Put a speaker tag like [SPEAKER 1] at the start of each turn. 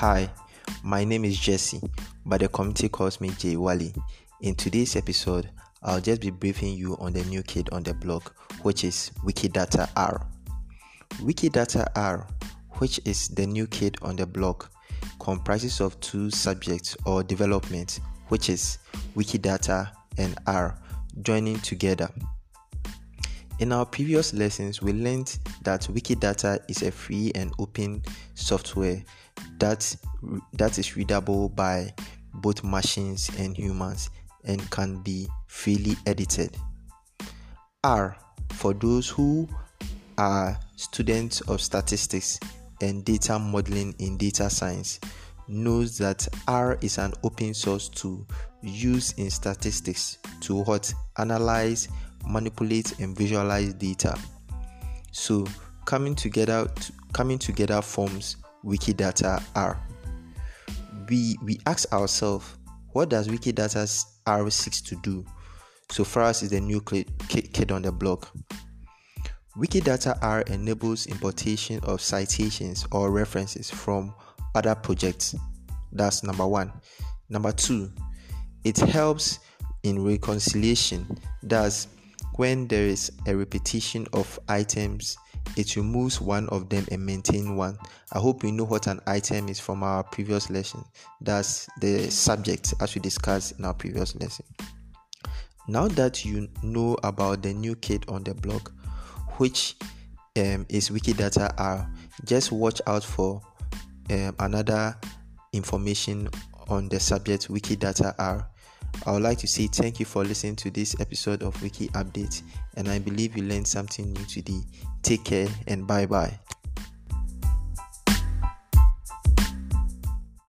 [SPEAKER 1] Hi, my name is Jesse, but the community calls me Jay Wally. In today's episode, I'll just be briefing you on the new kid on the block, which is Wikidata R. Wikidata R, which is the new kid on the block, comprises of two subjects or developments, which is Wikidata and R, joining together. In our previous lessons, we learned that Wikidata is a free and open software that, that is readable by both machines and humans and can be freely edited. R, for those who are students of statistics and data modeling in data science, knows that R is an open source tool used in statistics to what analyze manipulate and visualize data. So coming together coming together forms Wikidata R. We we ask ourselves, what does Wikidata R seeks to do? So for us is the new kid on the block. Wikidata R enables importation of citations or references from other projects. That's number one. Number two, it helps in reconciliation. That's when there is a repetition of items, it removes one of them and maintain one. I hope you know what an item is from our previous lesson. That's the subject as we discussed in our previous lesson. Now that you know about the new kid on the block, which um, is Wikidata R, just watch out for um, another information on the subject Wikidata R I would like to say thank you for listening to this episode of Wiki Update, and I believe you learned something new today. Take care and bye bye.